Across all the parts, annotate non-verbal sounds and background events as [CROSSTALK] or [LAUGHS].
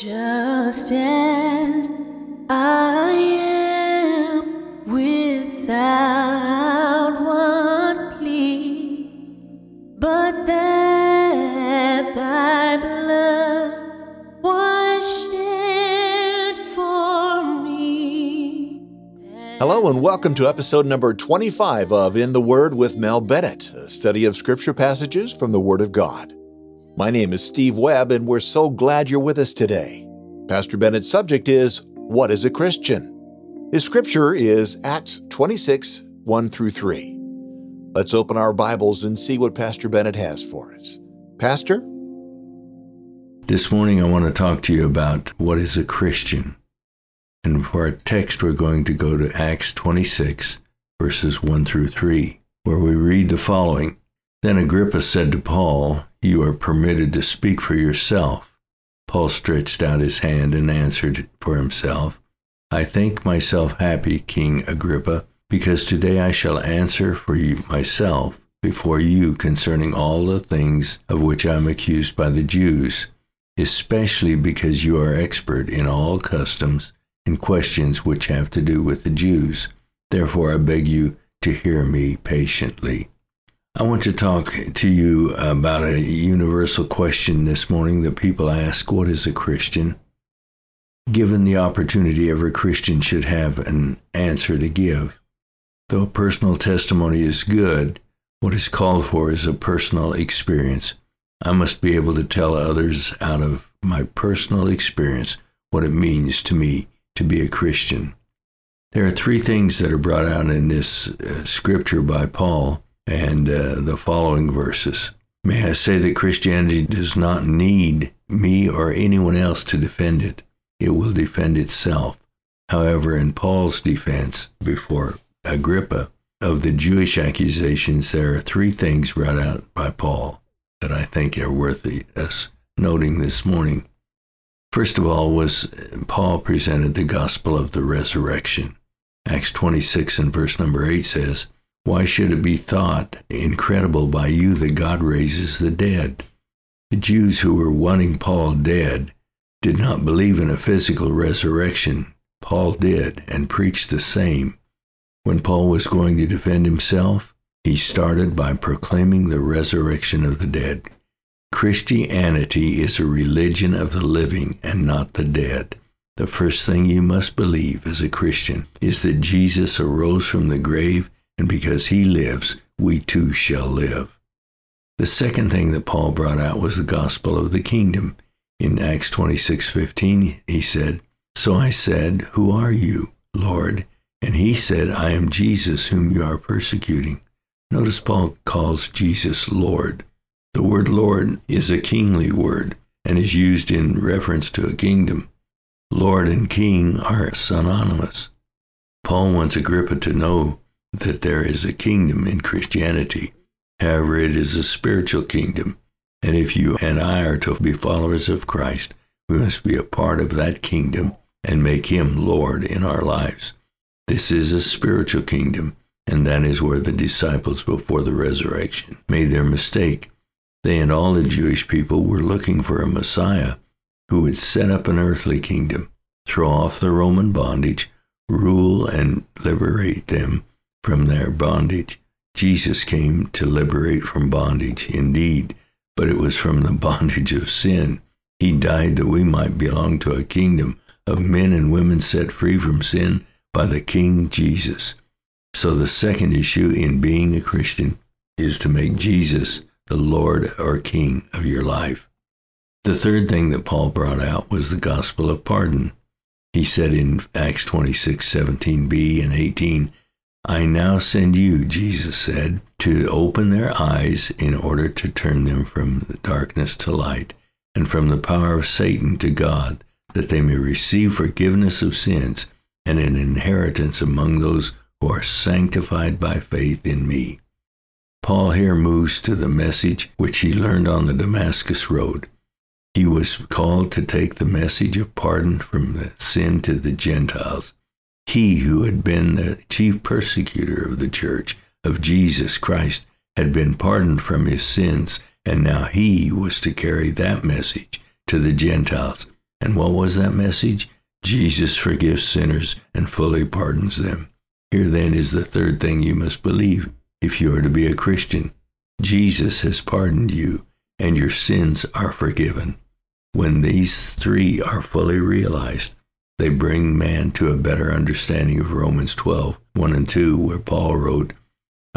Just as I am without one plea, but that thy blood was shed for me. Hello, and welcome to episode number 25 of In the Word with Mel Bennett, a study of scripture passages from the Word of God. My name is Steve Webb, and we're so glad you're with us today. Pastor Bennett's subject is What is a Christian? His scripture is Acts 26 1 through 3. Let's open our Bibles and see what Pastor Bennett has for us. Pastor? This morning, I want to talk to you about what is a Christian. And for our text, we're going to go to Acts 26, verses 1 through 3, where we read the following Then Agrippa said to Paul, You are permitted to speak for yourself. Paul stretched out his hand and answered for himself, I think myself happy, King Agrippa, because today I shall answer for you myself before you concerning all the things of which I am accused by the Jews, especially because you are expert in all customs and questions which have to do with the Jews. Therefore, I beg you to hear me patiently. I want to talk to you about a universal question this morning that people ask What is a Christian? Given the opportunity, every Christian should have an answer to give. Though personal testimony is good, what is called for is a personal experience. I must be able to tell others out of my personal experience what it means to me to be a Christian. There are three things that are brought out in this uh, scripture by Paul and uh, the following verses. May I say that Christianity does not need me or anyone else to defend it. It will defend itself. However, in Paul's defense before Agrippa of the Jewish accusations, there are three things brought out by Paul that I think are worth us noting this morning. First of all, was Paul presented the gospel of the resurrection. Acts 26 and verse number 8 says, Why should it be thought incredible by you that God raises the dead? The Jews who were wanting Paul dead did not believe in a physical resurrection. Paul did and preached the same. When Paul was going to defend himself, he started by proclaiming the resurrection of the dead. Christianity is a religion of the living and not the dead. The first thing you must believe as a Christian is that Jesus arose from the grave, and because he lives, we too shall live. The second thing that Paul brought out was the gospel of the kingdom. In Acts 26:15, he said, "So I said, who are you, Lord?" And he said, "I am Jesus whom you are persecuting." Notice Paul calls Jesus Lord. The word Lord is a kingly word and is used in reference to a kingdom. Lord and King are synonymous. Paul wants Agrippa to know that there is a kingdom in Christianity. However, it is a spiritual kingdom. And if you and I are to be followers of Christ, we must be a part of that kingdom and make him Lord in our lives. This is a spiritual kingdom, and that is where the disciples before the resurrection made their mistake. They and all the Jewish people were looking for a Messiah who would set up an earthly kingdom, throw off the Roman bondage, rule and liberate them from their bondage. Jesus came to liberate from bondage, indeed, but it was from the [LAUGHS] bondage of sin. He died that we might belong to a kingdom of men and women set free from sin by the King Jesus. So the second issue in being a Christian is to make Jesus the Lord or King of your life. The third thing that Paul brought out was the gospel of pardon. He said in Acts 26, 17b and 18, I now send you, Jesus said, to open their eyes in order to turn them from the darkness to light and from the power of Satan to God, that they may receive forgiveness of sins and an inheritance among those who are sanctified by faith in me. Paul here moves to the message which he learned on the Damascus Road. He was called to take the message of pardon from the sin to the Gentiles. He who had been the chief persecutor of the church of Jesus Christ had been pardoned from his sins, and now he was to carry that message to the Gentiles. And what was that message? Jesus forgives sinners and fully pardons them. Here then is the third thing you must believe if you are to be a Christian. Jesus has pardoned you and your sins are forgiven. When these three are fully realized, they bring man to a better understanding of Romans 12, 1 and 2, where Paul wrote,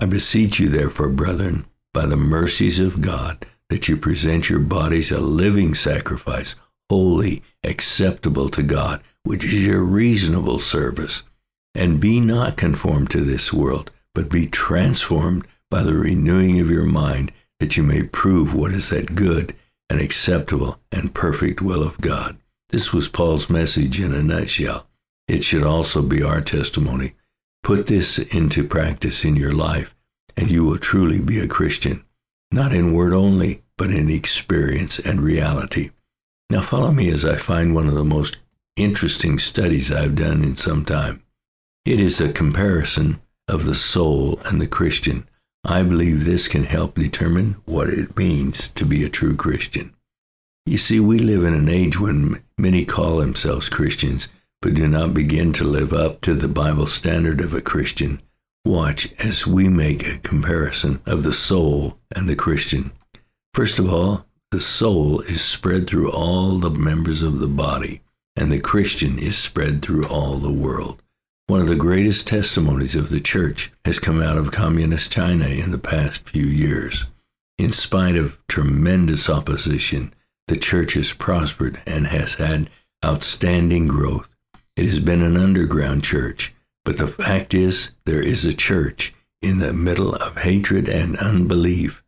I beseech you, therefore, brethren, by the mercies of God, that you present your bodies a living sacrifice, holy, acceptable to God, which is your reasonable service. And be not conformed to this world, but be transformed by the renewing of your mind, that you may prove what is that good and acceptable and perfect will of God. This was Paul's message in a nutshell. It should also be our testimony. Put this into practice in your life, and you will truly be a Christian, not in word only, but in experience and reality. Now, follow me as I find one of the most interesting studies I've done in some time. It is a comparison of the soul and the Christian. I believe this can help determine what it means to be a true Christian. You see, we live in an age when many call themselves Christians, but do not begin to live up to the Bible standard of a Christian. Watch as we make a comparison of the soul and the Christian. First of all, the soul is spread through all the members of the body, and the Christian is spread through all the world. One of the greatest testimonies of the church has come out of communist China in the past few years. In spite of tremendous opposition, the church has prospered and has had outstanding growth. It has been an underground church, but the fact is, there is a church in the middle of hatred and unbelief.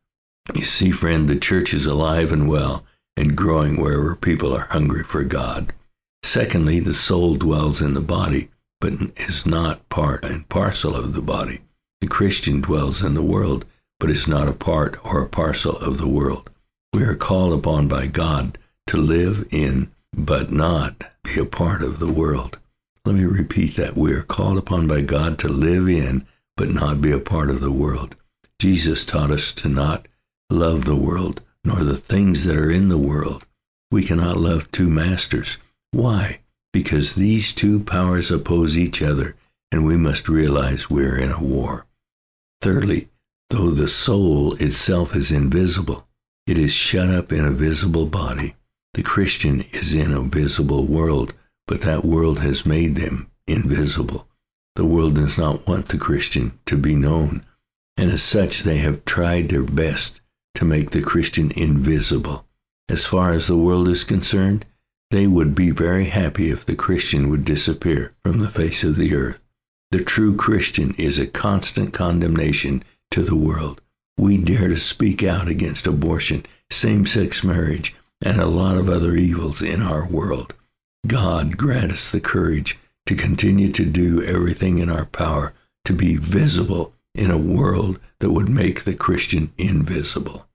You see, friend, the church is alive and well and growing wherever people are hungry for God. Secondly, the soul dwells in the body, but is not part and parcel of the body. The Christian dwells in the world, but is not a part or a parcel of the world. We are called upon by God to live in, but not be a part of the world. Let me repeat that. We are called upon by God to live in, but not be a part of the world. Jesus taught us to not love the world, nor the things that are in the world. We cannot love two masters. Why? Because these two powers oppose each other, and we must realize we're in a war. Thirdly, though the soul itself is invisible, it is shut up in a visible body. The Christian is in a visible world, but that world has made them invisible. The world does not want the Christian to be known, and as such, they have tried their best to make the Christian invisible. As far as the world is concerned, they would be very happy if the Christian would disappear from the face of the earth. The true Christian is a constant condemnation to the world. We dare to speak out against abortion, same sex marriage, and a lot of other evils in our world. God grant us the courage to continue to do everything in our power to be visible in a world that would make the Christian invisible.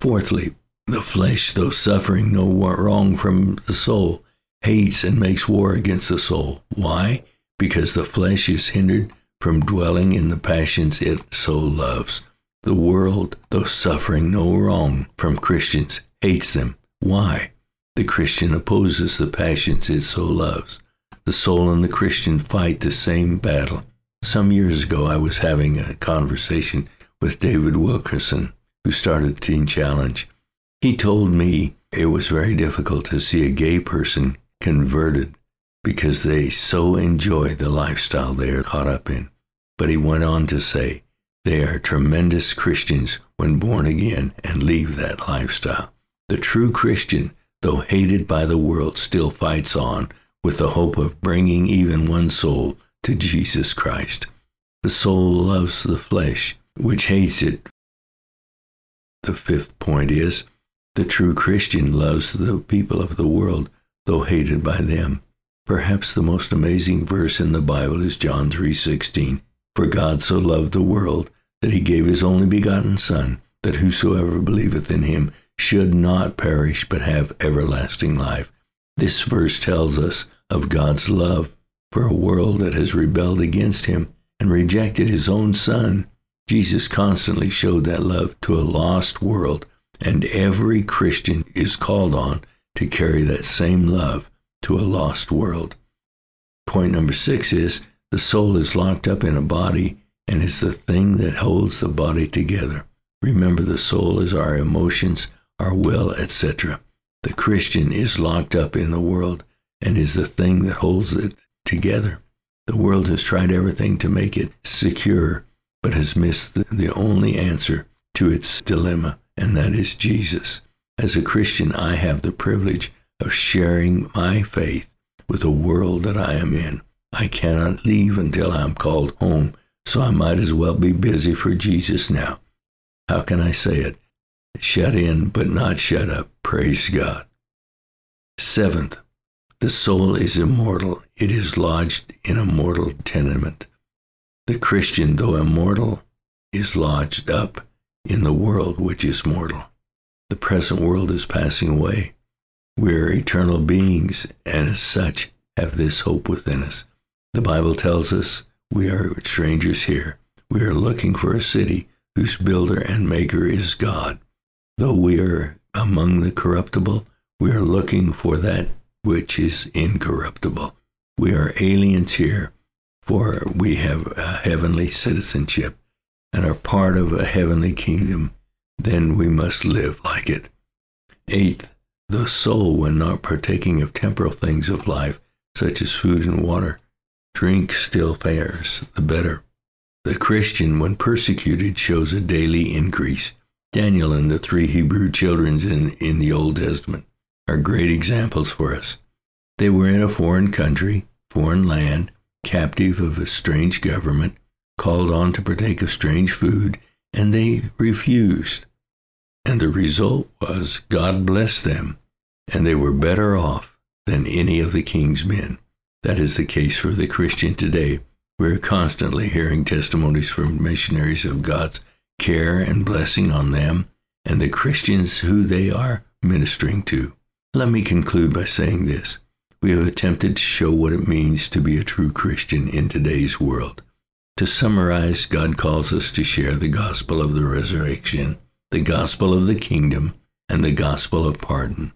Fourthly, the flesh, though suffering no wrong from the soul, hates and makes war against the soul. Why? Because the flesh is hindered from dwelling in the passions it so loves. The world, though suffering no wrong from Christians, hates them. Why? The Christian opposes the passions it so loves. The soul and the Christian fight the same battle. Some years ago, I was having a conversation with David Wilkerson, who started Teen Challenge. He told me it was very difficult to see a gay person converted because they so enjoy the lifestyle they are caught up in. But he went on to say, they are tremendous Christians when born again and leave that lifestyle. The true Christian though hated by the world, still fights on with the hope of bringing even one soul to Jesus Christ. The soul loves the flesh, which hates it. The fifth point is the true Christian loves the people of the world, though hated by them. Perhaps the most amazing verse in the Bible is John 3:16. For God so loved the world that he gave his only begotten son, that whosoever believeth in him should not perish but have everlasting life. This verse tells us of God's love for a world that has rebelled against him and rejected his own son. Jesus constantly showed that love to a lost world, and every Christian is called on to carry that same love to a lost world. Point number six is the soul is locked up in a body and is the thing that holds the body together. Remember, the soul is our emotions, our will, etc. The Christian is locked up in the world and is the thing that holds it together. The world has tried everything to make it secure, but has missed the, the only answer to its dilemma, and that is Jesus. As a Christian, I have the privilege of sharing my faith with the world that I am in. I cannot leave until I am called home, so I might as well be busy for Jesus now. How can I say it? Shut in, but not shut up. Praise God. Seventh, the soul is immortal. It is lodged in a mortal tenement. The Christian, though immortal, is lodged up in the world which is mortal. The present world is passing away. We are eternal beings, and as such, have this hope within us. The Bible tells us we are strangers here. We are looking for a city whose builder and maker is God. Though we are among the corruptible, we are looking for that which is incorruptible. We are aliens here, for we have a heavenly citizenship and are part of a heavenly kingdom. Then we must live like it. Eighth, the soul, when not partaking of temporal things of life, such as food and water, drink still fares the better. The Christian, when persecuted, shows a daily increase. Daniel and the three Hebrew children in, in the Old Testament are great examples for us. They were in a foreign country, foreign land, captive of a strange government, called on to partake of strange food, and they refused. And the result was God blessed them, and they were better off than any of the king's men. That is the case for the Christian today. We are constantly hearing testimonies from missionaries of God's care and blessing on them and the Christians who they are ministering to. Let me conclude by saying this. We have attempted to show what it means to be a true Christian in today's world. To summarize, God calls us to share the gospel of the resurrection, the gospel of the kingdom, and the gospel of pardon.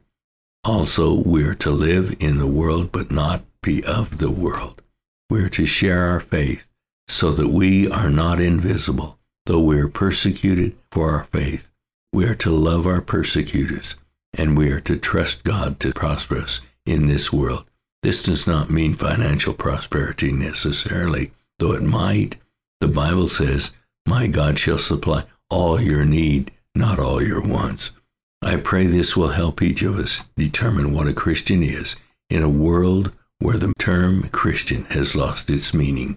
Also, we are to live in the world but not be of the world. We are to share our faith so that we are not invisible, though we are persecuted for our faith. We are to love our persecutors, and we are to trust God to prosper us in this world. This does not mean financial prosperity necessarily, though it might. The Bible says, My God shall supply all your need, not all your wants. I pray this will help each of us determine what a Christian is in a world where the term Christian has lost its meaning.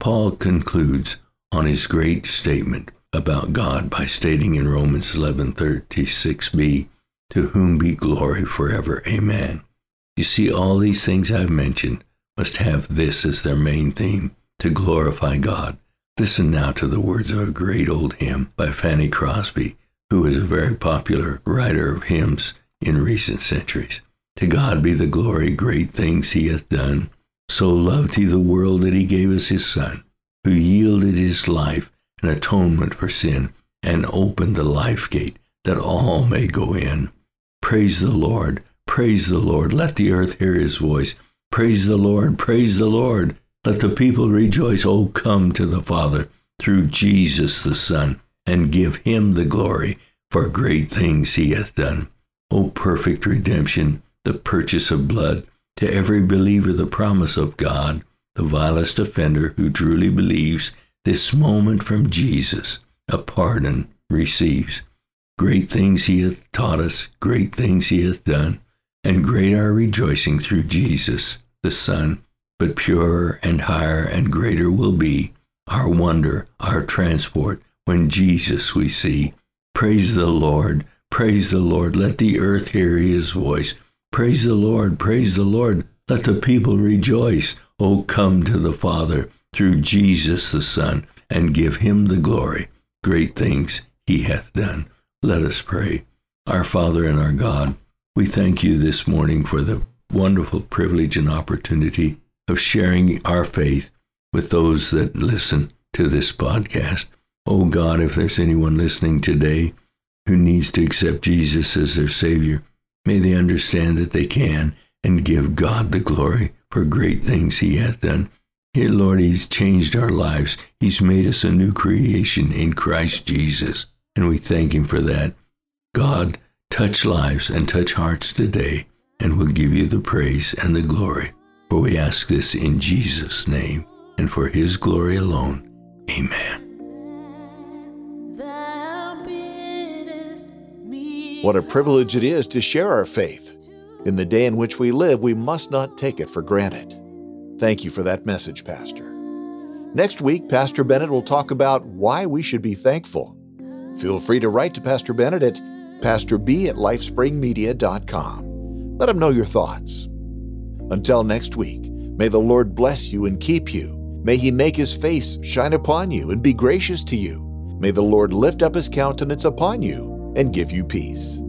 Paul concludes on his great statement about God by stating in Romans 11:36b, "To whom be glory forever. Amen." You see all these things I've mentioned must have this as their main theme, to glorify God. Listen now to the words of a great old hymn by Fanny Crosby, who is a very popular writer of hymns in recent centuries. To God be the glory, great things he hath done. So loved he the world that he gave us his Son, who yielded his life an atonement for sin and opened the life gate that all may go in. Praise the Lord, praise the Lord. Let the earth hear his voice. Praise the Lord, praise the Lord. Let the people rejoice. Oh, come to the Father through Jesus the Son and give him the glory for great things he hath done. O perfect redemption, the purchase of blood, to every believer the promise of God, the vilest offender who truly believes, this moment from Jesus, a pardon receives. Great things he hath taught us, great things he hath done, and great our rejoicing through Jesus, the Son. But purer and higher and greater will be our wonder, our transport, when Jesus we see. Praise the Lord, praise the Lord, let the earth hear his voice. Praise the Lord, praise the Lord. Let the people rejoice. O come to the Father through Jesus the Son, and give him the glory. Great things he hath done. Let us pray. Our Father and our God, we thank you this morning for the wonderful privilege and opportunity of sharing our faith with those that listen to this podcast. Oh God, if there's anyone listening today who needs to accept Jesus as their Savior, May they understand that they can and give God the glory for great things He hath done. Here, Lord, He's changed our lives. He's made us a new creation in Christ Jesus, and we thank Him for that. God, touch lives and touch hearts today, and we'll give you the praise and the glory. For we ask this in Jesus' name and for His glory alone. Amen. What a privilege it is to share our faith. In the day in which we live, we must not take it for granted. Thank you for that message, Pastor. Next week, Pastor Bennett will talk about why we should be thankful. Feel free to write to Pastor Bennett at pastorb at lifespringmedia.com. Let him know your thoughts. Until next week, may the Lord bless you and keep you. May he make his face shine upon you and be gracious to you. May the Lord lift up his countenance upon you and give you peace.